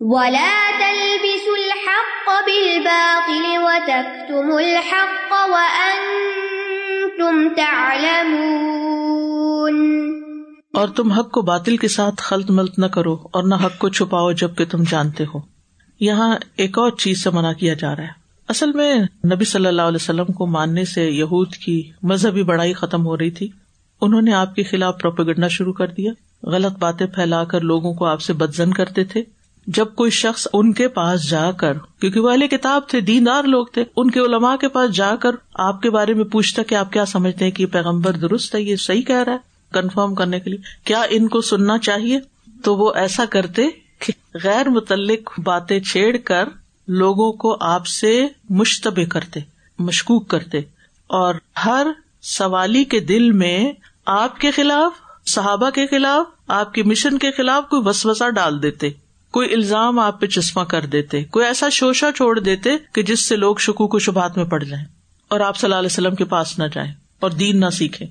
ولا تلبسوا الحق بالباطل وتكتموا الحق وأنتم تعلمون اور تم حق کو باطل کے ساتھ خلط ملت نہ کرو اور نہ حق کو چھپاؤ جبکہ تم جانتے ہو۔ یہاں ایک اور چیز سے منع کیا جا رہا ہے۔ اصل میں نبی صلی اللہ علیہ وسلم کو ماننے سے یہود کی مذہبی بڑائی ختم ہو رہی تھی۔ انہوں نے آپ کے خلاف پروپیگنڈا شروع کر دیا۔ غلط باتیں پھیلا کر لوگوں کو آپ سے بدزن کرتے تھے۔ جب کوئی شخص ان کے پاس جا کر، کیونکہ وہ اہل کتاب تھے، دیندار لوگ تھے، ان کے علماء کے پاس جا کر آپ کے بارے میں پوچھتا کہ آپ کیا سمجھتے ہیں کہ پیغمبر درست ہے، یہ صحیح کہہ رہا ہے؟ کنفرم کرنے کے لیے، کیا ان کو سننا چاہیے؟ تو وہ ایسا کرتے کہ غیر متعلق باتیں چھیڑ کر لوگوں کو آپ سے مشتبہ کرتے، مشکوک کرتے۔ اور ہر سوالی کے دل میں آپ کے خلاف، صحابہ کے خلاف، آپ کے مشن کے خلاف کوئی وسوسا ڈال دیتے۔ کوئی الزام آپ پہ چشمہ کر دیتے، کوئی ایسا شوشا چھوڑ دیتے کہ جس سے لوگ شکو کو شبہات میں پڑ جائیں اور آپ صلی اللہ علیہ وسلم کے پاس نہ جائیں اور دین نہ سیکھیں۔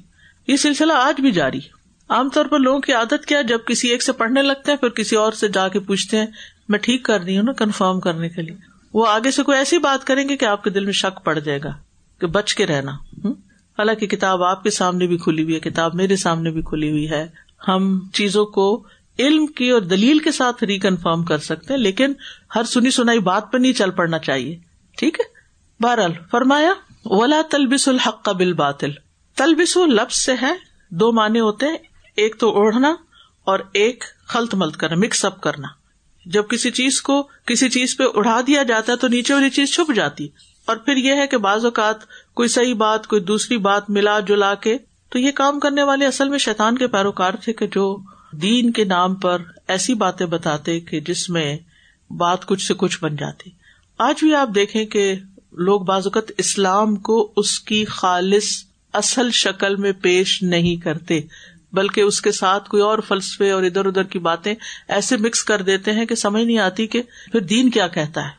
یہ سلسلہ آج بھی جاری عام طور پر لوگوں کی عادت کیا جب کسی ایک سے پڑھنے لگتے ہیں، پھر کسی اور سے جا کے پوچھتے ہیں، میں ٹھیک کر رہی ہوں نا کنفرم کرنے کے لیے۔ وہ آگے سے کوئی ایسی بات کریں گے کہ آپ کے دل میں شک پڑ جائے گا کہ بچ کے رہنا۔ حالانکہ کتاب آپ کے سامنے بھی کھلی ہوئی ہے، کتاب میرے سامنے بھی کھلی ہوئی ہے۔ ہم چیزوں کو علم کی اور دلیل کے ساتھ ریکنفرم کر سکتے ہیں، لیکن ہر سنی سنائی بات پہ نہیں چل پڑنا چاہیے۔ ٹھیک ہے؟ بہرحال، فرمایا، ولا تلبس الحق کا بل باطل تلبس لفظ سے ہے دو معنی ہوتے ہیں، ایک تو اوڑھنا اور ایک خلط ملت کرنا مکس اپ کرنا۔ جب کسی چیز کو کسی چیز پہ اڑا دیا جاتا ہے تو نیچے والی چیز چھپ جاتی۔ اور پھر یہ ہے کہ بعض اوقات کوئی صحیح بات، کوئی دوسری بات ملا جلا کے، تو یہ کام کرنے والے اصل میں شیطان کے پیروکار تھے کہ جو دین کے نام پر ایسی باتیں بتاتے کہ جس میں بات کچھ سے کچھ بن جاتی۔ آج بھی آپ دیکھیں کہ لوگ بعض اوقات اسلام کو اس کی خالص اصل شکل میں پیش نہیں کرتے، بلکہ اس کے ساتھ کوئی اور فلسفے اور ادھر ادھر کی باتیں ایسے مکس کر دیتے ہیں کہ سمجھ نہیں آتی کہ پھر دین کیا کہتا ہے۔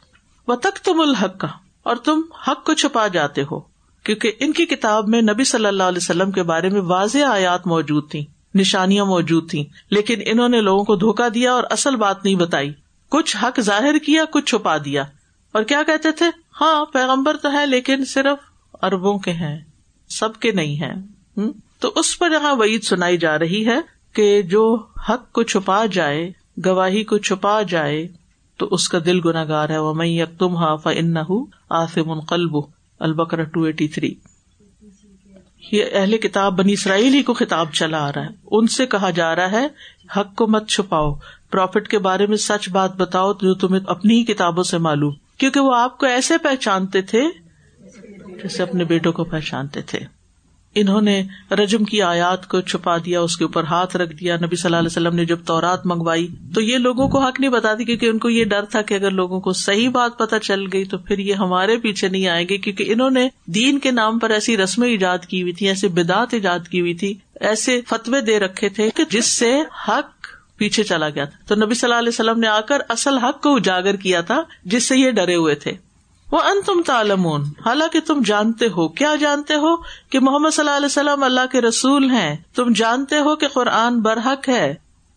وہ تک تم الحق کا اور تم حق کو چھپا جاتے ہو، کیونکہ ان کی کتاب میں نبی صلی اللہ علیہ وسلم کے بارے میں واضح آیات موجود تھیں۔ نشانیاں موجود تھیں۔ لیکن انہوں نے لوگوں کو دھوکا دیا اور اصل بات نہیں بتائی۔ کچھ حق ظاہر کیا، کچھ چھپا دیا۔ اور کیا کہتے تھے؟ ہاں پیغمبر تو ہے، لیکن صرف اربوں کے ہیں، سب کے نہیں ہے تو اس پر یہاں وعید سنائی جا رہی ہے کہ جو حق کو چھپا جائے، گواہی کو چھپا جائے، تو اس کا دل گناگار ہے۔ وہ میں یک تم ہا فن آصم القلب البکر ٹو ایٹی تھری۔ یہ اہل کتاب بنی اسرائیل ہی کو خطاب چلا آ رہا ہے۔ ان سے کہا جا رہا ہے، حق کو مت چھپاؤ۔ پروفٹ کے بارے میں سچ بات بتاؤ جو تمہیں اپنی ہی کتابوں سے معلوم۔ کیونکہ وہ آپ کو ایسے پہچانتے تھے جیسے اپنے بیٹوں کو پہچانتے تھے۔ انہوں نے رجم کی آیات کو چھپا دیا، اس کے اوپر ہاتھ رکھ دیا۔ نبی صلی اللہ علیہ وسلم نے جب تورات منگوائی تو یہ لوگوں کو حق نہیں بتاتی کیونکہ ان کو یہ ڈر تھا کہ اگر لوگوں کو صحیح بات پتہ چل گئی تو پھر یہ ہمارے پیچھے نہیں آئیں گے کیونکہ انہوں نے دین کے نام پر ایسی رسمیں ایجاد کی ہوئی تھی ایسے بدعت ایجاد کی ہوئی تھی ایسے فتوے دے رکھے تھے کہ جس سے حق پیچھے چلا گیا تھا۔ تو نبی صلی اللہ علیہ وسلم نے آ کر اصل حق کو اجاگر کیا تھا، جس سے یہ ڈرے ہوئے تھے۔ وہ ان تم تالمون حالانکہ تم جانتے ہو۔ کیا جانتے ہو؟ کہ محمد صلی اللہ علیہ وسلم اللہ کے رسول ہیں۔ تم جانتے ہو کہ قرآن برحق ہے۔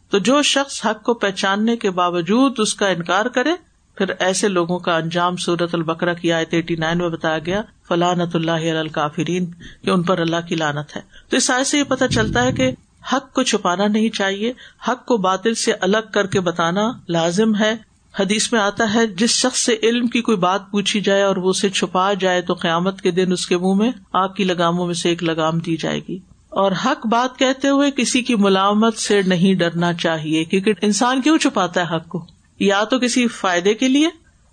تو جو شخص حق کو پہچاننے کے باوجود اس کا انکار کرے، پھر ایسے لوگوں کا انجام سورت البکرا کی آیت ایٹی نائن میں بتایا گیا۔ فلانت اللہ الکافرین، کہ ان پر اللہ کی لانت ہے۔ تو اس آئے سے یہ پتا چلتا ہے کہ حق کو چھپانا نہیں چاہیے۔ حق کو باطل سے الگ کر کے بتانا لازم ہے۔ حدیث میں آتا ہے، جس شخص سے علم کی کوئی بات پوچھی جائے اور وہ اسے چھپا جائے تو قیامت کے دن اس کے منہ میں آگ کی لگاموں میں سے ایک لگام دی جائے گی۔ اور حق بات کہتے ہوئے کسی کی ملامت سے نہیں ڈرنا چاہیے، کیونکہ انسان کیوں چھپاتا ہے حق کو؟ یا تو کسی فائدے کے لیے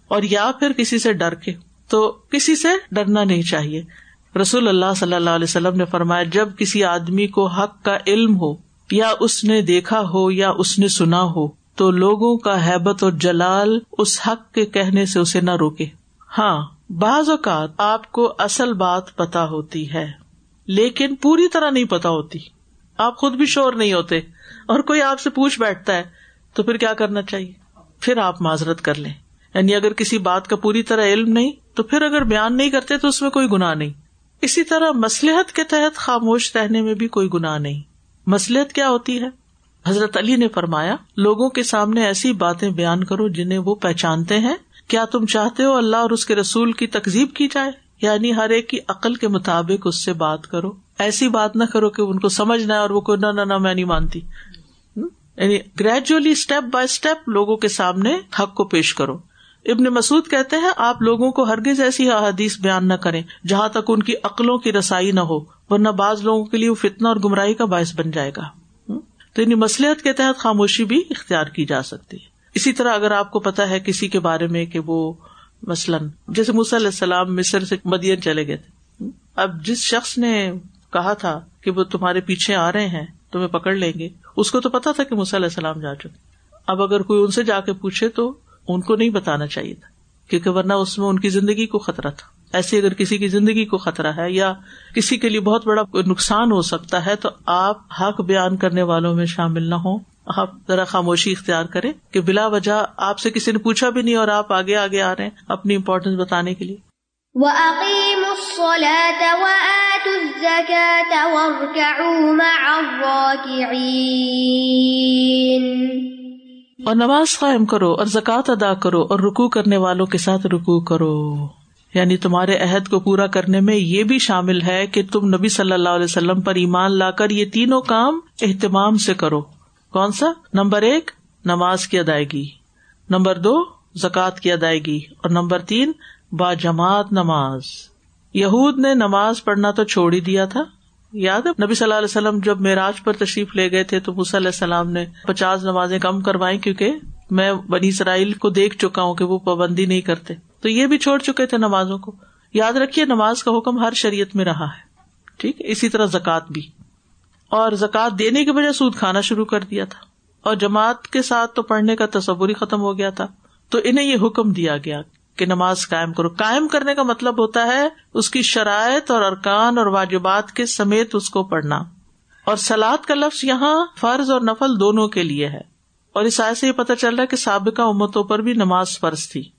اور یا پھر کسی سے ڈر کے۔ تو کسی سے ڈرنا نہیں چاہیے۔ رسول اللہ صلی اللہ علیہ وسلم نے فرمایا، جب کسی آدمی کو حق کا علم ہو، یا اس نے دیکھا ہو یا اس نے سنا ہو تو لوگوں کا حیبت اور جلال اس حق کے کہنے سے اسے نہ روکے۔ ہاں بعض اوقات آپ کو اصل بات پتا ہوتی ہے، لیکن پوری طرح نہیں پتا ہوتی۔ آپ خود بھی شور نہیں ہوتے اور کوئی آپ سے پوچھ بیٹھتا ہے، تو پھر کیا کرنا چاہیے؟ پھر آپ معذرت کر لیں۔ یعنی اگر کسی بات کا پوری طرح علم نہیں، تو پھر اگر بیان نہیں کرتے تو اس میں کوئی گناہ نہیں۔ اسی طرح مسلحت کے تحت خاموش رہنے میں بھی کوئی گناہ نہیں۔ مسلحت کیا ہوتی ہے؟ حضرت علی نے فرمایا، لوگوں کے سامنے ایسی باتیں بیان کرو جنہیں وہ پہچانتے ہیں۔ کیا تم چاہتے ہو اللہ اور اس کے رسول کی تکزیب کی جائے؟ یعنی ہر ایک کی عقل کے مطابق اس سے بات کرو۔ ایسی بات نہ کرو کہ ان کو سمجھنا ہے اور وہ کوئی، نہ نہ میں نہیں مانتی۔ یعنی گریجولی اسٹیپ بائی اسٹیپ لوگوں کے سامنے حق کو پیش کرو۔ ابن مسعود کہتے ہیں، آپ لوگوں کو ہرگز ایسی حدیث بیان نہ کریں جہاں تک ان کی عقلوں کی رسائی نہ ہو، ورنہ بعض لوگوں کے لیے وہ فتنا اور گمراہی کا باعث بن جائے گا۔ تو یعنی مسلحت کے تحت خاموشی بھی اختیار کی جا سکتی ہے۔ اسی طرح اگر آپ کو پتا ہے کسی کے بارے میں کہ وہ مثلاً جیسے علیہ السلام مصر سے مدین چلے گئے تھے۔ اب جس شخص نے کہا تھا کہ وہ تمہارے پیچھے آ رہے ہیں، تمہیں پکڑ لیں گے، اس کو تو پتا تھا کہ علیہ السلام جا چکے۔ اب اگر کوئی ان سے جا کے پوچھے تو ان کو نہیں بتانا چاہیے تھا، کیونکہ ورنہ اس میں ان کی زندگی کو خطرہ تھا۔ ایسی اگر کسی کی زندگی کو خطرہ ہے یا کسی کے لیے بہت بڑا نقصان ہو سکتا ہے تو آپ حق بیان کرنے والوں میں شامل نہ ہوں۔ آپ ذرا خاموشی اختیار کریں کہ بلا وجہ آپ سے کسی نے پوچھا بھی نہیں اور آپ آگے آگے آ رہے ہیں اپنی امپورٹینس بتانے کے لیے۔ اور نماز قائم کرو اور زکوٰۃ ادا کرو اور رکو کرنے والوں کے ساتھ رکو کرو۔ یعنی تمہارے عہد کو پورا کرنے میں یہ بھی شامل ہے کہ تم نبی صلی اللہ علیہ وسلم پر ایمان لا کر یہ تینوں کام اہتمام سے کرو۔ کون سا؟ نمبر ایک، نماز کی ادائیگی۔ نمبر دو، زکوٰۃ کی ادائیگی۔ اور نمبر تین با جماعت نماز۔ یہود نے نماز پڑھنا تو چھوڑ ہی دیا تھا۔ یاد ہے، نبی صلی اللہ علیہ وسلم جب معراج پر تشریف لے گئے تھے تو علیہ السلام نے پچاس نمازیں کم کروائی کیونکہ میں بنی اسرائیل کو دیکھ چکا ہوں کہ وہ پابندی نہیں کرتے۔ تو یہ بھی چھوڑ چکے تھے نمازوں کو۔ یاد رکھیے، نماز کا حکم ہر شریعت میں رہا ہے۔ ٹھیک؟ اسی طرح زکوٰۃ بھی۔ اور زکوٰۃ دینے کے بجائے سود کھانا شروع کر دیا تھا۔ اور جماعت کے ساتھ تو پڑھنے کا تصور ہی ختم ہو گیا تھا۔ تو انہیں یہ حکم دیا گیا کہ نماز قائم کرو۔ قائم کرنے کا مطلب ہوتا ہے اس کی شرائط اور ارکان اور واجبات کے سمیت اس کو پڑھنا۔ اور سلاد کا لفظ یہاں فرض اور نفل دونوں کے لیے ہے۔ اور اس آئے سے یہ پتا چل رہا ہے کہ سابقہ امتوں پر بھی نماز فرض تھی۔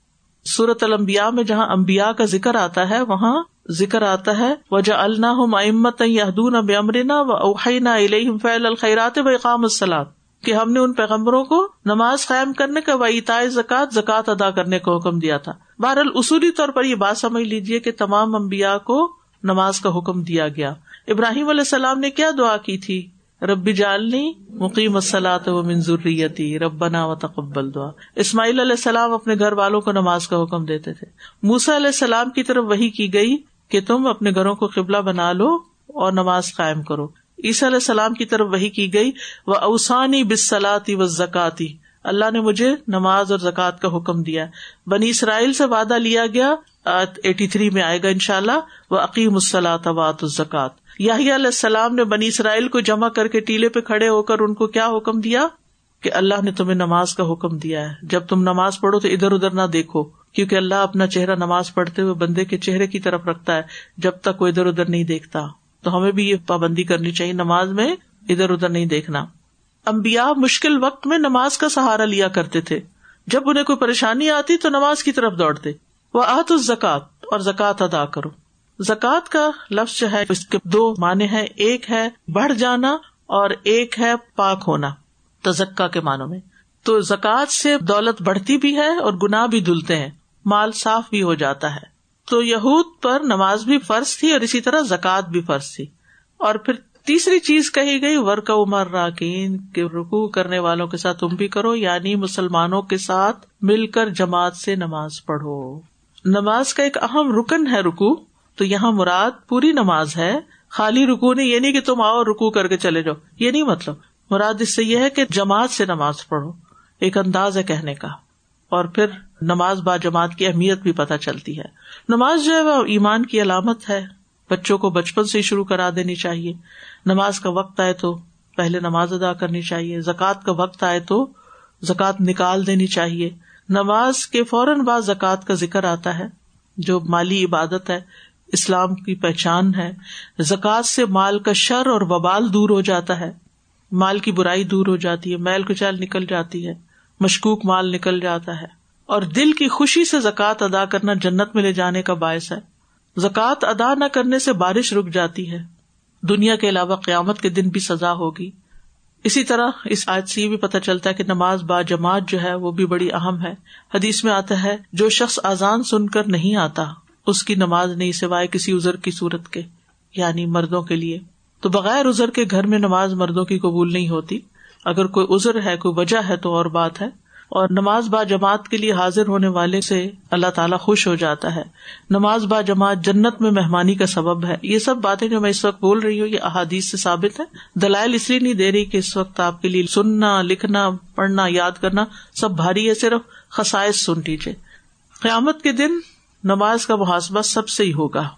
سورت المبیا میں جہاں امبیا کا ذکر آتا ہے، وہاں ذکر آتا ہے وجہ اللہ امت یادون اب امرنا و اوحینا علیہ فیل الخیرات و اقام السلاد کہ ہم نے ان پیغمبروں کو نماز قائم کرنے کا وعیتا زکات زکات ادا کرنے کا حکم دیا تھا۔ بہرحال اصولی طور پر یہ بات سمجھ لیجیے کہ تمام امبیا کو نماز کا حکم دیا گیا۔ ابراہیم علیہ السلام نے کیا دعا کی تھی؟ ربی جالنی مقیم مسلاط و منظوریتی ربنا و تقبل دعا۔ اسماعیل علیہ السلام اپنے گھر والوں کو نماز کا حکم دیتے تھے۔ موسا علیہ السلام کی طرف وہی کی گئی کہ تم اپنے گھروں کو قبلہ بنا لو اور نماز قائم کرو۔ عیسی علیہ السلام کی طرف وہی کی گئی وہ اوسانی بسلاتی و زکاتی اللہ نے مجھے نماز اور زکوٰۃ کا حکم دیا۔ بنی اسرائیل سے وعدہ لیا گیا ایٹی تھری میں آئے گا ان شاء اللہ وہ عقیم السلاط وات الزکات یاہی علیہ السلام نے بنی اسرائیل کو جمع کر کے ٹیلے پہ کھڑے ہو کر ان کو کیا حکم دیا؟ کہ اللہ نے تمہیں نماز کا حکم دیا ہے۔ جب تم نماز پڑھو تو ادھر ادھر نہ دیکھو، کیونکہ اللہ اپنا چہرہ نماز پڑھتے ہوئے بندے کے چہرے کی طرف رکھتا ہے۔ جب تک وہ ادھر ادھر نہیں دیکھتا، تو ہمیں بھی یہ پابندی کرنی چاہیے نماز میں ادھر ادھر نہیں دیکھنا۔ امبیا مشکل وقت میں نماز کا سہارا لیا کرتے تھے۔ جب انہیں کوئی پریشانی آتی تو نماز کی طرف دوڑتے۔ وہ آت زکات اور زکات ادا کرو۔ زکوٰۃ کا لفظ جو ہے، اس کے دو معنی ہے ایک ہے بڑھ جانا اور ایک ہے پاک ہونا، تزکا کے معنوں میں۔ تو زکوٰۃ سے دولت بڑھتی بھی ہے اور گناہ بھی دھلتے ہیں، مال صاف بھی ہو جاتا ہے۔ تو یہود پر نماز بھی فرض تھی اور اسی طرح زکوٰۃ بھی فرض تھی۔ اور پھر تیسری چیز کہی گئی ورک عمر راکین کے رکو کرنے والوں کے ساتھ تم بھی کرو یعنی مسلمانوں کے ساتھ مل کر جماعت سے نماز پڑھو۔ نماز کا ایک اہم رکن ہے رکو تو یہاں مراد پوری نماز ہے، خالی رکو نہیں، یہ نہیں کہ تم آؤ رکو کر کے چلے جاؤ، یہ نہیں مطلب۔ مراد اس سے یہ ہے کہ جماعت سے نماز پڑھو، ایک انداز ہے کہنے کا۔ اور پھر نماز با جماعت کی اہمیت بھی پتہ چلتی ہے۔ نماز جو ہے وہ ایمان کی علامت ہے۔ بچوں کو بچپن سے ہی شروع کرا دینی چاہیے۔ نماز کا وقت آئے تو پہلے نماز ادا کرنی چاہیے۔ زکوٰۃ کا وقت آئے تو زکوٰۃ نکال دینی چاہیے۔ نماز کے فوراً بعد زکوٰۃ کا ذکر آتا ہے، جو مالی عبادت ہے۔ اسلام کی پہچان ہے۔ زکوٰۃ سے مال کا شر اور وبال دور ہو جاتا ہے۔ مال کی برائی دور ہو جاتی ہے، میل کچال نکل جاتی ہے، مشکوک مال نکل جاتا ہے۔ اور دل کی خوشی سے زکوٰۃ ادا کرنا جنت میں لے جانے کا باعث ہے۔ زکوٰۃ ادا نہ کرنے سے بارش رک جاتی ہے۔ دنیا کے علاوہ قیامت کے دن بھی سزا ہوگی۔ اسی طرح اس آج سے یہ بھی پتہ چلتا ہے کہ نماز با جماعت جو ہے وہ بھی بڑی اہم ہے۔ حدیث میں آتا ہے، جو شخص آزان سن کر نہیں آتا اس کی نماز نہیں سوائے کسی ازر کی صورت کے یعنی مردوں کے لیے۔ تو بغیر ازر کے گھر میں نماز مردوں کی قبول نہیں ہوتی۔ اگر کوئی ازر ہے، کوئی وجہ ہے تو اور بات ہے۔ اور نماز با جماعت کے لیے حاضر ہونے والے سے اللہ تعالیٰ خوش ہو جاتا ہے۔ نماز با جماعت جنت میں مہمانی کا سبب ہے۔ یہ سب باتیں جو میں اس وقت بول رہی ہوں، یہ احادیث سے ثابت ہے دلائل اس لیے نہیں دے رہی کہ اس وقت آپ کے لیے سننا، لکھنا، پڑھنا، یاد کرنا سب بھاری ہے، صرف خسائش سن لیجیے قیامت کے دن نماز کا محاسبہ سب سے ہی ہوگا۔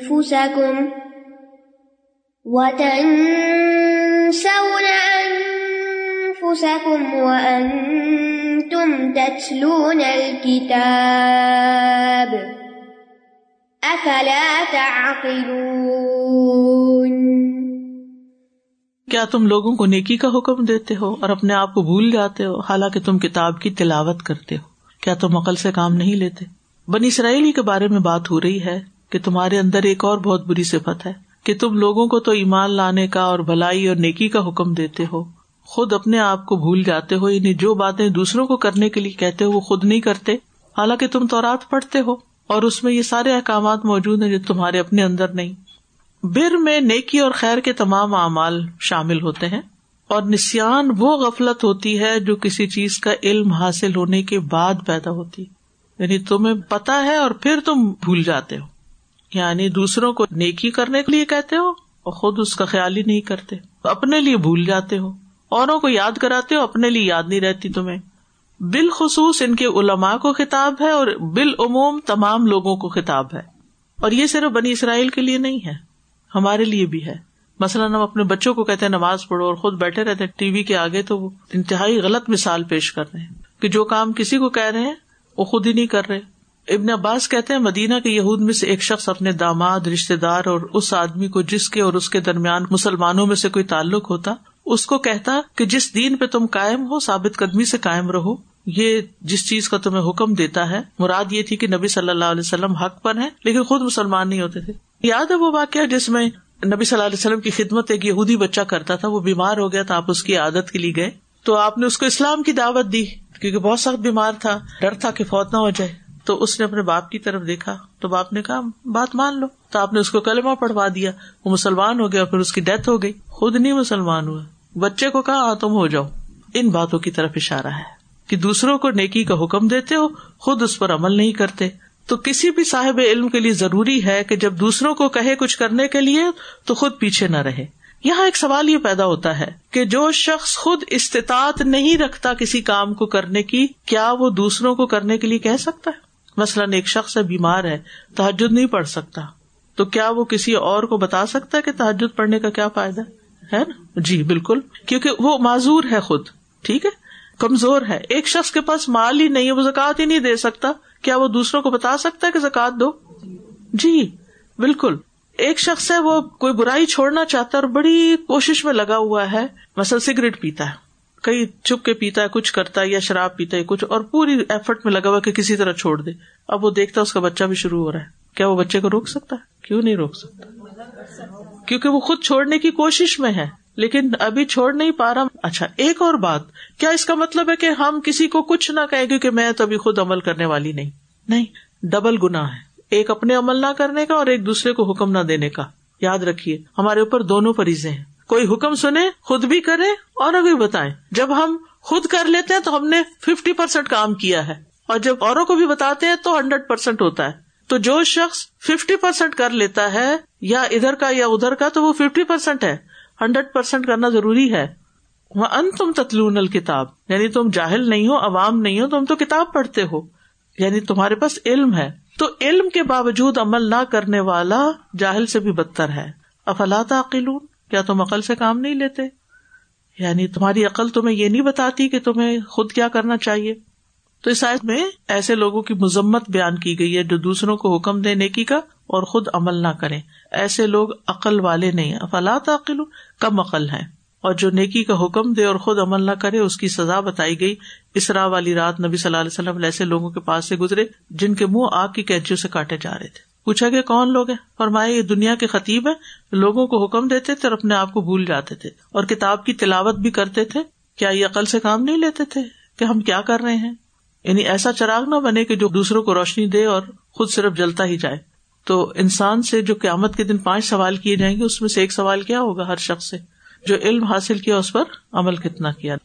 أنفسكم وتنسون أنفسكم وأنتم تتلون الكتاب أفلا تعقلون کیا تم لوگوں کو نیکی کا حکم دیتے ہو اور اپنے آپ کو بھول جاتے ہو؟ حالانکہ تم کتاب کی تلاوت کرتے ہو۔ کیا تم عقل سے کام نہیں لیتے؟ بنی اسرائیلی کے بارے میں بات ہو رہی ہے کہ تمہارے اندر ایک اور بہت بری صفت ہے کہ تم لوگوں کو تو ایمان لانے کا اور بھلائی اور نیکی کا حکم دیتے ہو۔ خود اپنے آپ کو بھول جاتے ہو یعنی جو باتیں دوسروں کو کرنے کے لیے کہتے ہو، وہ خود نہیں کرتے۔ حالانکہ تم تو رات پڑھتے ہو اور اس میں یہ سارے احکامات موجود ہیں جو تمہارے اپنے اندر نہیں۔ بر میں نیکی اور خیر کے تمام اعمال شامل ہوتے ہیں اور نسان وہ غفلت ہوتی ہے جو کسی چیز کا علم حاصل ہونے کے بعد پیدا ہوتی۔ یعنی تمہیں پتا ہے اور پھر تم بھول جاتے ہو۔ یعنی دوسروں کو نیکی کرنے کے لیے کہتے ہو اور خود اس کا خیال ہی نہیں کرتے۔ اپنے لیے بھول جاتے ہو۔ اوروں کو یاد کراتے ہو، اپنے لیے یاد نہیں رہتی تمہیں۔ بالخصوص ان کے علماء کو خطاب ہے اور بالعموم تمام لوگوں کو خطاب ہے۔ اور یہ صرف بنی اسرائیل کے لیے نہیں ہے۔ ہمارے لیے بھی ہے۔ مثلاً ہم اپنے بچوں کو کہتے ہیں نماز پڑھو اور خود بیٹھے رہتے ہیں ٹی وی کے آگے تو وہ انتہائی غلط مثال پیش کر رہے ہیں کہ جو کام کسی کو کہہ رہے ہیں وہ خود ہی نہیں کر رہے۔ ابن عباس کہتے ہیں مدینہ کے یہود میں سے ایک شخص اپنے داماد رشتے دار اور اس آدمی کو جس کے اور اس کے درمیان مسلمانوں میں سے کوئی تعلق ہوتا، اس کو کہتا کہ جس دین پہ تم قائم ہو، ثابت قدمی سے قائم رہو۔ یہ جس چیز کا تمہیں حکم دیتا ہے، مراد یہ تھی کہ نبی صلی اللہ علیہ وسلم حق پر ہے لیکن خود مسلمان نہیں ہوتے تھے۔ یاد ہے وہ واقعہ جس میں نبی صلی اللہ علیہ وسلم کی خدمت ایک یہودی بچہ کرتا تھا، وہ بیمار ہو گیا تھا، آپ اس کی عادت کے لیے گئے۔ تو آپ نے اس کو اسلام کی دعوت دی، کیونکہ بہت سخت بیمار تھا، ڈر تھا کہ فوت نہ ہو جائے۔ تو اس نے اپنے باپ کی طرف دیکھا، تو باپ نے کہا، بات مان لو۔ تو آپ نے اس کو کلمہ پڑھوا دیا، وہ مسلمان ہو گیا اور پھر اس کی ڈیتھ ہو گئی۔ خود نہیں مسلمان ہوا۔ بچے کو کہا ہاں تم ہو جاؤ۔ ان باتوں کی طرف اشارہ ہے کہ دوسروں کو نیکی کا حکم دیتے ہو، خود اس پر عمل نہیں کرتے۔ تو کسی بھی صاحب علم کے لیے ضروری ہے کہ جب دوسروں کو کہے کچھ کرنے کے لیے تو خود پیچھے نہ رہے۔ یہاں ایک سوال یہ پیدا ہوتا ہے کہ جو شخص خود استطاعت نہیں رکھتا کسی کام کو کرنے کی، کیا وہ دوسروں کو کرنے کے لیے کہہ سکتا ہے؟ مثلاً ایک شخص ہے، بیمار ہے تحجد نہیں پڑھ سکتا۔ تو کیا وہ کسی اور کو بتا سکتا ہے کہ تحجد پڑھنے کا کیا فائدہ؟ ہے نا؟ جی بالکل۔ کیونکہ وہ معذور ہے خود، ٹھیک ہے؟ کمزور ہے۔ ایک شخص کے پاس مال ہی نہیں ہے، وہ زکات ہی نہیں دے سکتا۔ کیا وہ دوسروں کو بتا سکتا ہے کہ زکات دو؟ جی بالکل۔ ایک شخص ہے، وہ کوئی برائی چھوڑنا چاہتا ہے اور بڑی کوشش میں لگا ہوا ہے، مثلا سگریٹ پیتا ہے۔ کئی چپ کے پیتا ہے، کچھ کرتا ہے یا شراب پیتا ہے، کچھ اور پوری ایفرٹ میں لگا ہوا کہ کسی طرح چھوڑ دے۔ اب وہ دیکھتا ہے، اس کا بچہ بھی شروع ہو رہا ہے۔ کیا وہ بچے کو روک سکتا ہے؟ کیوں نہیں روک سکتا؟ کیونکہ وہ خود چھوڑنے کی کوشش میں ہے۔ لیکن ابھی چھوڑ نہیں پا رہا۔ اچھا ایک اور بات، کیا اس کا مطلب ہے کہ ہم کسی کو کچھ نہ کہیں کیونکہ میں تو ابھی خود عمل کرنے والی نہیں؟ نہیں، ڈبل گنا ہے۔ ایک اپنے عمل نہ کرنے کا اور ایک دوسرے کو حکم نہ دینے کا۔ یاد رکھیے، ہمارے اوپر دونوں فریضے ہیں۔ کوئی حکم سنے، خود بھی کرے اور بھی بتائیں۔ جب ہم خود کر لیتے ہیں تو ہم نے ففٹی پرسینٹ کام کیا ہے۔ اور جب اوروں کو بھی بتاتے ہیں تو ہنڈریڈ پرسینٹ ہوتا ہے۔ تو جو شخص ففٹی پرسینٹ کر لیتا ہے، یا ادھر کا یا ادھر کا، تو وہ ففٹی پرسینٹ ہے۔ ہنڈریڈ پرسینٹ کرنا ضروری ہے۔ وہ ان تم تتلون الکتاب یعنی تم جاہل نہیں ہو، عوام نہیں ہو، تم تو کتاب پڑھتے ہو۔ یعنی تمہارے پاس علم ہے۔ تو علم کے باوجود عمل نہ کرنے والا جاہل سے بھی بدتر ہے۔ افلاط عقلون کیا تم عقل سے کام نہیں لیتے؟ یعنی تمہاری عقل تمہیں یہ نہیں بتاتی کہ تمہیں خود کیا کرنا چاہیے۔ تو اس آیت میں ایسے لوگوں کی مذمت بیان کی گئی ہے جو دوسروں کو حکم دے نیکی کا اور خود عمل نہ کرے ایسے لوگ عقل والے نہیں افالات عقل کم عقل ہے اور جو نیکی کا حکم دے اور خود عمل نہ کرے، اس کی سزا بتائی گئی۔ اسرا والی رات نبی صلی اللہ علیہ وسلم ایسے لوگوں کے پاس سے گزرے، جن کے منہ آگ کی کینچیوں سے کاٹے جا رہے تھے۔ پوچھا کہ کون لوگ ہیں؟ فرمائے یہ دنیا کے خطیب ہے لوگوں کو حکم دیتے تھے اور اپنے آپ کو بھول جاتے تھے۔ اور کتاب کی تلاوت بھی کرتے تھے۔ کیا یہ عقل سے کام نہیں لیتے تھے کہ ہم کیا کر رہے ہیں؟ یعنی ایسا چراغ نہ بنے کہ جو دوسروں کو روشنی دے اور خود صرف جلتا ہی جائے۔ تو انسان سے جو قیامت کے دن پانچ سوال کیے جائیں گے اس میں سے ایک سوال کیا ہوگا ہر شخص سے؟ جو علم حاصل کیا اس پر عمل کتنا کیا؟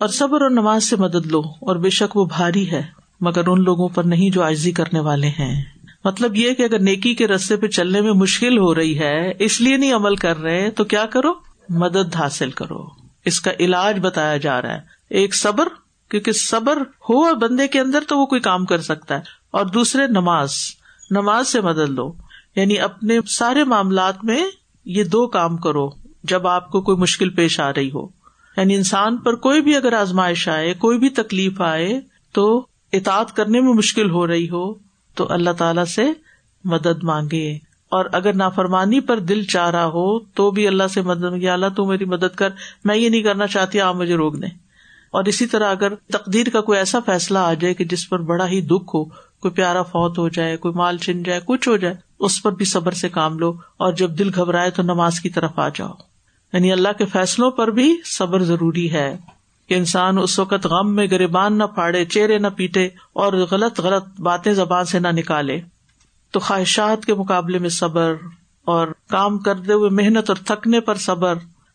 اور صبر اور نماز سے مدد لو اور بے شک وہ بھاری ہے مگر ان لوگوں پر نہیں جو عاجزی کرنے والے ہیں۔ مطلب یہ کہ اگر نیکی کے رستے پہ چلنے میں مشکل ہو رہی ہے، اس لیے نہیں عمل کر رہے، تو کیا کرو؟ مدد حاصل کرو۔ اس کا علاج بتایا جا رہا ہے۔ ایک صبر، کیونکہ صبر ہو بندے کے اندر تو وہ کوئی کام کر سکتا ہے۔ اور دوسرے، نماز۔ نماز سے مدد لو۔ یعنی اپنے سارے معاملات میں یہ دو کام کرو۔ جب آپ کو کوئی مشکل پیش آ رہی ہو۔ یعنی انسان پر کوئی بھی اگر آزمائش آئے، کوئی بھی تکلیف آئے، تو اطاعت کرنے میں مشکل ہو رہی ہو۔ تو اللہ تعالی سے مدد مانگے۔ اور اگر نافرمانی پر دل چاہ رہا ہو تو بھی اللہ سے مدد یا اللہ تو میری مدد کر، میں یہ نہیں کرنا چاہتی، آپ مجھے روک دیں اور اسی طرح اگر تقدیر کا کوئی ایسا فیصلہ آ جائے کہ جس پر بڑا ہی دکھ ہو، کوئی پیارا فوت ہو جائے، کوئی مال چن جائے، کچھ ہو جائے، اس پر بھی صبر سے کام لو۔ اور جب دل گھبرائے تو نماز کی طرف آ جاؤ۔ یعنی اللہ کے فیصلوں پر بھی صبر ضروری ہے۔ کہ انسان اس وقت غم میں گریبان نہ پھاڑے، چہرے نہ پیٹے اور غلط غلط باتیں زبان سے نہ نکالے۔ تو خواہشات کے مقابلے میں صبر اور کام کرتے ہوئے محنت اور تھکنے پر صبر۔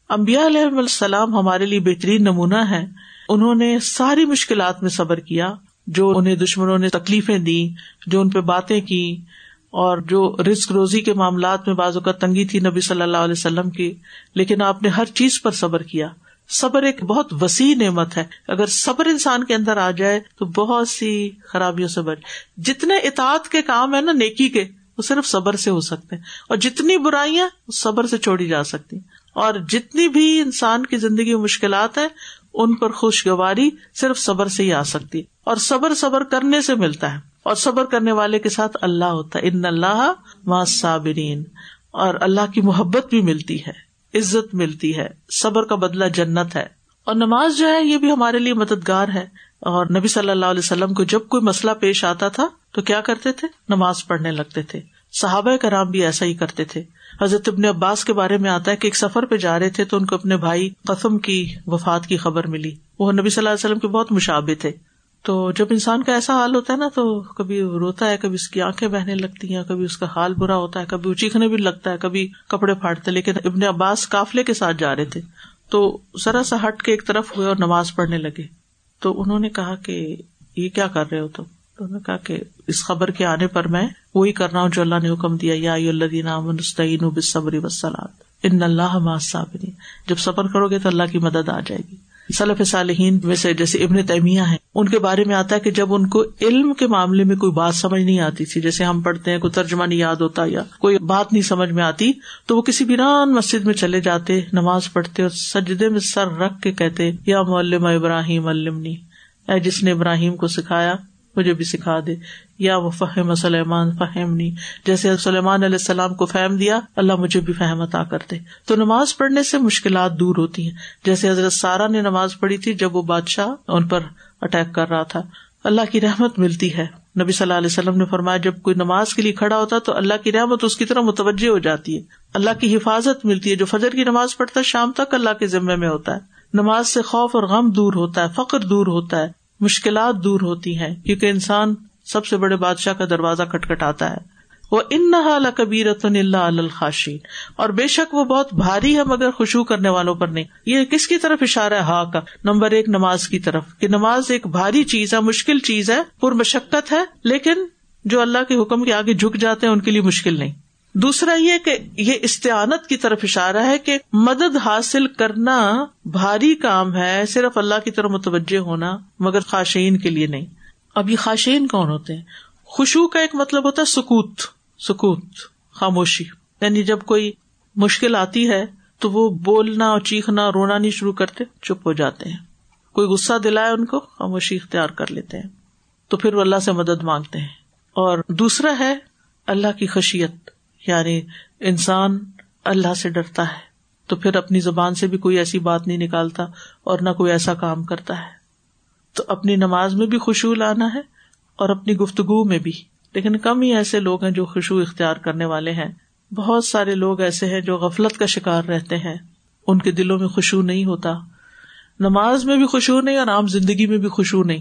امبیا علیہ السلام ہمارے لیے بہترین نمونہ ہے۔ انہوں نے ساری مشکلات میں صبر کیا، جو انہیں دشمنوں نے تکلیفیں دی جو ان پہ باتیں کی اور جو رسک روزی کے معاملات میں بازو کا تنگی تھی نبی صلی اللہ علیہ وسلم کی، لیکن آپ نے ہر چیز پر صبر کیا۔ صبر ایک بہت وسیع نعمت ہے۔ اگر صبر انسان کے اندر آ جائے تو بہت سی خرابیوں سے بچ۔ جتنے اطاعت کے کام ہے نا نیکی کے، وہ صرف صبر سے ہو سکتے ہیں۔ اور جتنی برائیاں صبر سے چھوڑی جا سکتی اور جتنی بھی انسان کی زندگی میں مشکلات ہیں، ان پر خوشگواری صرف صبر سے ہی آ سکتی اور صبر صبر کرنے سے ملتا ہے۔ اور صبر کرنے والے کے ساتھ اللہ ہوتا ہے۔ ان اللہ ما صابرین اور اللہ کی محبت بھی ملتی ہے۔ عزت ملتی ہے، صبر کا بدلا جنت ہے۔ اور نماز جو ہے، یہ بھی ہمارے لیے مددگار ہے۔ اور نبی صلی اللہ علیہ وسلم کو جب کوئی مسئلہ پیش آتا تھا، تو کیا کرتے تھے؟ نماز پڑھنے لگتے تھے۔ صحابہ کرام بھی ایسا ہی کرتے تھے۔ حضرت ابن عباس کے بارے میں آتا ہے کہ ایک سفر پہ جا رہے تھے تو ان کو اپنے بھائی قسم کی وفات کی خبر ملی۔ وہ نبی صلی اللہ علیہ وسلم کے بہت مشابے تھے۔ تو جب انسان کا ایسا حال ہوتا ہے نا تو کبھی روتا ہے، کبھی اس کی آنکھیں بہنے لگتی ہیں، کبھی اس کا حال برا ہوتا ہے، کبھی چیخنے بھی لگتا ہے، کبھی کپڑے پھاڑتے لیکن ابن عباس قافلے کے ساتھ جا رہے تھے۔ تو ذرا سا ہٹ کے ایک طرف ہوئے اور نماز پڑھنے لگے۔ تو انہوں نے کہا کہ یہ کیا کر رہے ہو تم؟ تو انہوں نے کہا کہ اس خبر کے آنے پر میں وہی کر رہا ہوں جو اللہ نے حکم دیا، یا اللہ دینا بصبری وسلات ان اللہ صابرین جب صبر کرو گے تو اللہ کی مدد آ جائے گی۔ صلف صالحین میں سے جیسے ابن تیمیہ ہیں، ان کے بارے میں آتا ہے کہ جب ان کو علم کے معاملے میں کوئی بات سمجھ نہیں آتی تھی، جیسے ہم پڑھتے ہیں کوئی ترجمہ نہیں یاد ہوتا یا کوئی بات نہیں سمجھ میں آتی، تو وہ کسی ویران مسجد میں چلے جاتے، نماز پڑھتے اور سجدے میں سر رکھ کے کہتے، یا معلم ابراہیم علمنی، اے جس نے ابراہیم کو سکھایا مجھے بھی سکھا دے۔ یا وہ فہم سلیمان فہم نہیں جیسے سلیمان علیہ السلام کو فہم دیا، اللہ مجھے بھی فہم عطا کر دے۔ تو نماز پڑھنے سے مشکلات دور ہوتی ہیں۔ جیسے حضرت سارا نے نماز پڑھی تھی جب وہ بادشاہ ان پر اٹیک کر رہا تھا۔ اللہ کی رحمت ملتی ہے۔ نبی صلی اللہ علیہ وسلم نے فرمایا، جب کوئی نماز کے لیے کھڑا ہوتا تو اللہ کی رحمت اس کی طرح متوجہ ہو جاتی ہے۔ اللہ کی حفاظت ملتی ہے۔ جو فجر کی نماز پڑھتا ہے، شام تک اللہ کے ذمے میں ہوتا ہے۔ نماز سے خوف اور غم دور ہوتا ہے فخر دور ہوتا ہے۔ مشکلات دور ہوتی ہیں، کیونکہ انسان سب سے بڑے بادشاہ کا دروازہ کٹکھٹاتا ہے۔ وہ ان نہ کبیر اللہ الخاشین اور بے شک وہ بہت بھاری ہے مگر خوشبو کرنے والوں پر نہیں۔ یہ کس کی طرف اشارہ ہے؟ ہا کا نمبر ایک نماز کی طرف۔ کہ نماز ایک بھاری چیز ہے، مشکل چیز ہے پر مشقت ہے، لیکن جو اللہ کے حکم کے آگے جھک جاتے ہیں، ان کے لیے مشکل نہیں۔ دوسرا یہ کہ یہ استعانت کی طرف اشارہ ہے کہ مدد حاصل کرنا بھاری کام ہے، صرف اللہ کی طرف متوجہ ہونا، مگر خاشین کے لیے نہیں۔ اب یہ خاشین کون ہوتے ہیں؟ خوشبو کا ایک مطلب ہوتا ہے سکوت سکوت، خاموشی۔ یعنی جب کوئی مشکل آتی ہے تو وہ بولنا اور چیخنا، رونا نہیں شروع کرتے، چپ ہو جاتے ہیں۔ کوئی غصہ دلائے ان کو، خاموشی اختیار کر لیتے ہیں۔ تو پھر وہ اللہ سے مدد مانگتے ہیں۔ اور دوسرا ہے اللہ کی خشیت۔ یعنی انسان اللہ سے ڈرتا ہے، تو پھر اپنی زبان سے بھی کوئی ایسی بات نہیں نکالتا اور نہ کوئی ایسا کام کرتا ہے۔ تو اپنی نماز میں بھی خوشبو لانا ہے اور اپنی گفتگو میں بھی۔ لیکن کم ہی ایسے لوگ ہیں جو خوشبو اختیار کرنے والے ہیں۔ بہت سارے لوگ ایسے ہیں جو غفلت کا شکار رہتے ہیں۔ ان کے دلوں میں خوشبو نہیں ہوتا۔ نماز میں بھی خوشبو نہیں اور عام زندگی میں بھی خوشبو نہیں۔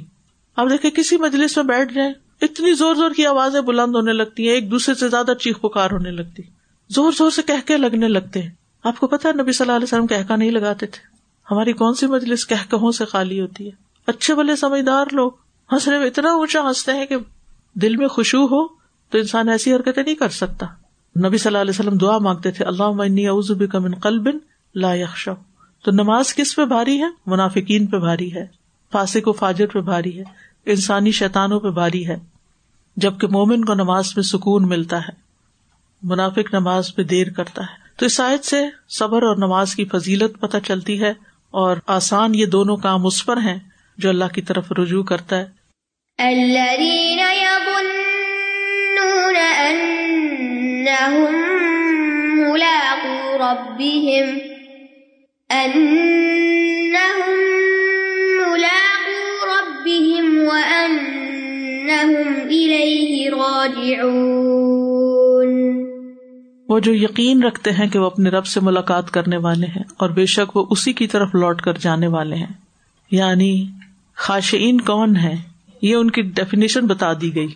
اب دیکھیں، کسی مجلس میں بیٹھ جائیں اتنی زور زور کی آوازیں بلند ہونے لگتی ہیں، ایک دوسرے سے زیادہ چیخ پکار ہونے لگتی زور زور سے کہہ کے لگنے لگتے ہیں۔ آپ کو پتا نبی صلی اللہ علیہ وسلم کہہ کا نہیں لگاتے تھے۔ ہماری کون سی مجلس کہوں سے خالی ہوتی ہے؟ اچھے بلے سمجھدار لوگ۔ ہنسنے میں اتنا اونچا ہنستے ہیں کہ دل میں خوشبو ہو تو انسان ایسی حرکتیں نہیں کر سکتا۔ نبی صلی اللہ علیہ وسلم دعا مانگتے تھے اللہ کا من قلب لا یخشو تو نماز کس پہ بھاری ہے؟ منافقین پہ بھاری ہے۔ فاسق و فاجر پہ بھاری ہے۔ انسانی شیتانوں پہ بھاری ہے، جبکہ مومن کو نماز میں سکون ملتا ہے، منافق نماز پہ دیر کرتا ہے۔ تو اس آیت سے صبر اور نماز کی فضیلت پتہ چلتی ہے، اور آسان یہ دونوں کام اس پر ہیں جو اللہ کی طرف رجوع کرتا ہے۔ وہ جو یقین رکھتے ہیں کہ وہ اپنے رب سے ملاقات کرنے والے ہیں اور بے شک وہ اسی کی طرف لوٹ کر جانے والے ہیں۔ یعنی خاشعین کون ہے یہ ان کی ڈیفینیشن بتا دی گئی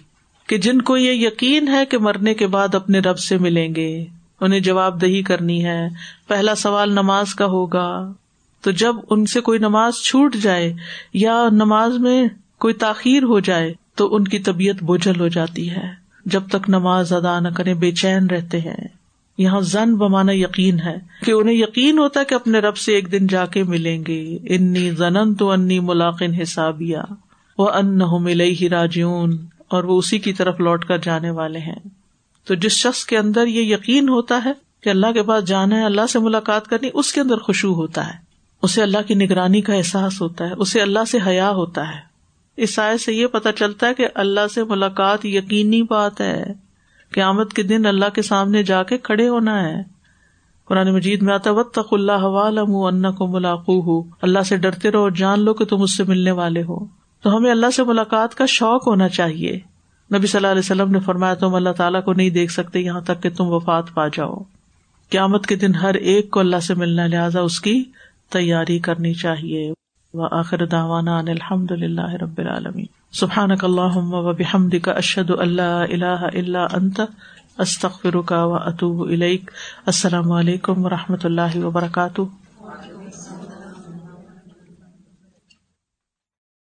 کہ جن کو یہ یقین ہے کہ مرنے کے بعد اپنے رب سے ملیں گے۔ انہیں جواب دہی کرنی ہے۔ پہلا سوال نماز کا ہوگا۔ تو جب ان سے کوئی نماز چھوٹ جائے یا نماز میں کوئی تاخیر ہو جائے تو ان کی طبیعت بوجھل ہو جاتی ہے۔ جب تک نماز ادا نہ کرے بے چین رہتے ہیں۔ یہاں زن بمانا یقین ہے کہ انہیں یقین ہوتا ہے کہ اپنے رب سے ایک دن جا کے ملیں گے۔ انی زنن تو انی ملاقن حسابیا وہ ان ملے ہی راجیون اور وہ اسی کی طرف لوٹ کر جانے والے ہیں۔ تو جس شخص کے اندر یہ یقین ہوتا ہے کہ اللہ کے پاس جانا ہے، اللہ سے ملاقات کرنی، اس کے اندر خوشبو ہوتا ہے۔ اسے اللہ کی نگرانی کا احساس ہوتا ہے، اسے اللہ سے حیا ہوتا ہے۔ اس آئے سے یہ پتا چلتا ہے کہ اللہ سے ملاقات یقینی بات ہے۔ قیامت کے دن اللہ کے سامنے جا کے کھڑے ہونا ہے۔ قرآن مجید میں آتا وط اللہ ان کو ملاقو ہو اللہ سے ڈرتے رہو، جان لو کہ تم اس سے ملنے والے ہو۔ تو ہمیں اللہ سے ملاقات کا شوق ہونا چاہیے۔ نبی صلی اللہ علیہ وسلم نے فرمایا، تم اللہ تعالیٰ کو نہیں دیکھ سکتے یہاں تک کہ تم وفات پا جاؤ۔ قیامت کے دن ہر ایک کو اللہ سے ملنا، لہٰذا اس کی تیاری کرنی چاہیے۔ وآخر دعوانا ان الحمد للہ رب العالمین. سبحانک اللهم و بحمدک اشہد اللہ الہ الا انت، استغفرک و اتوب السلام علیکم و رحمۃ اللہ وبرکاتہ.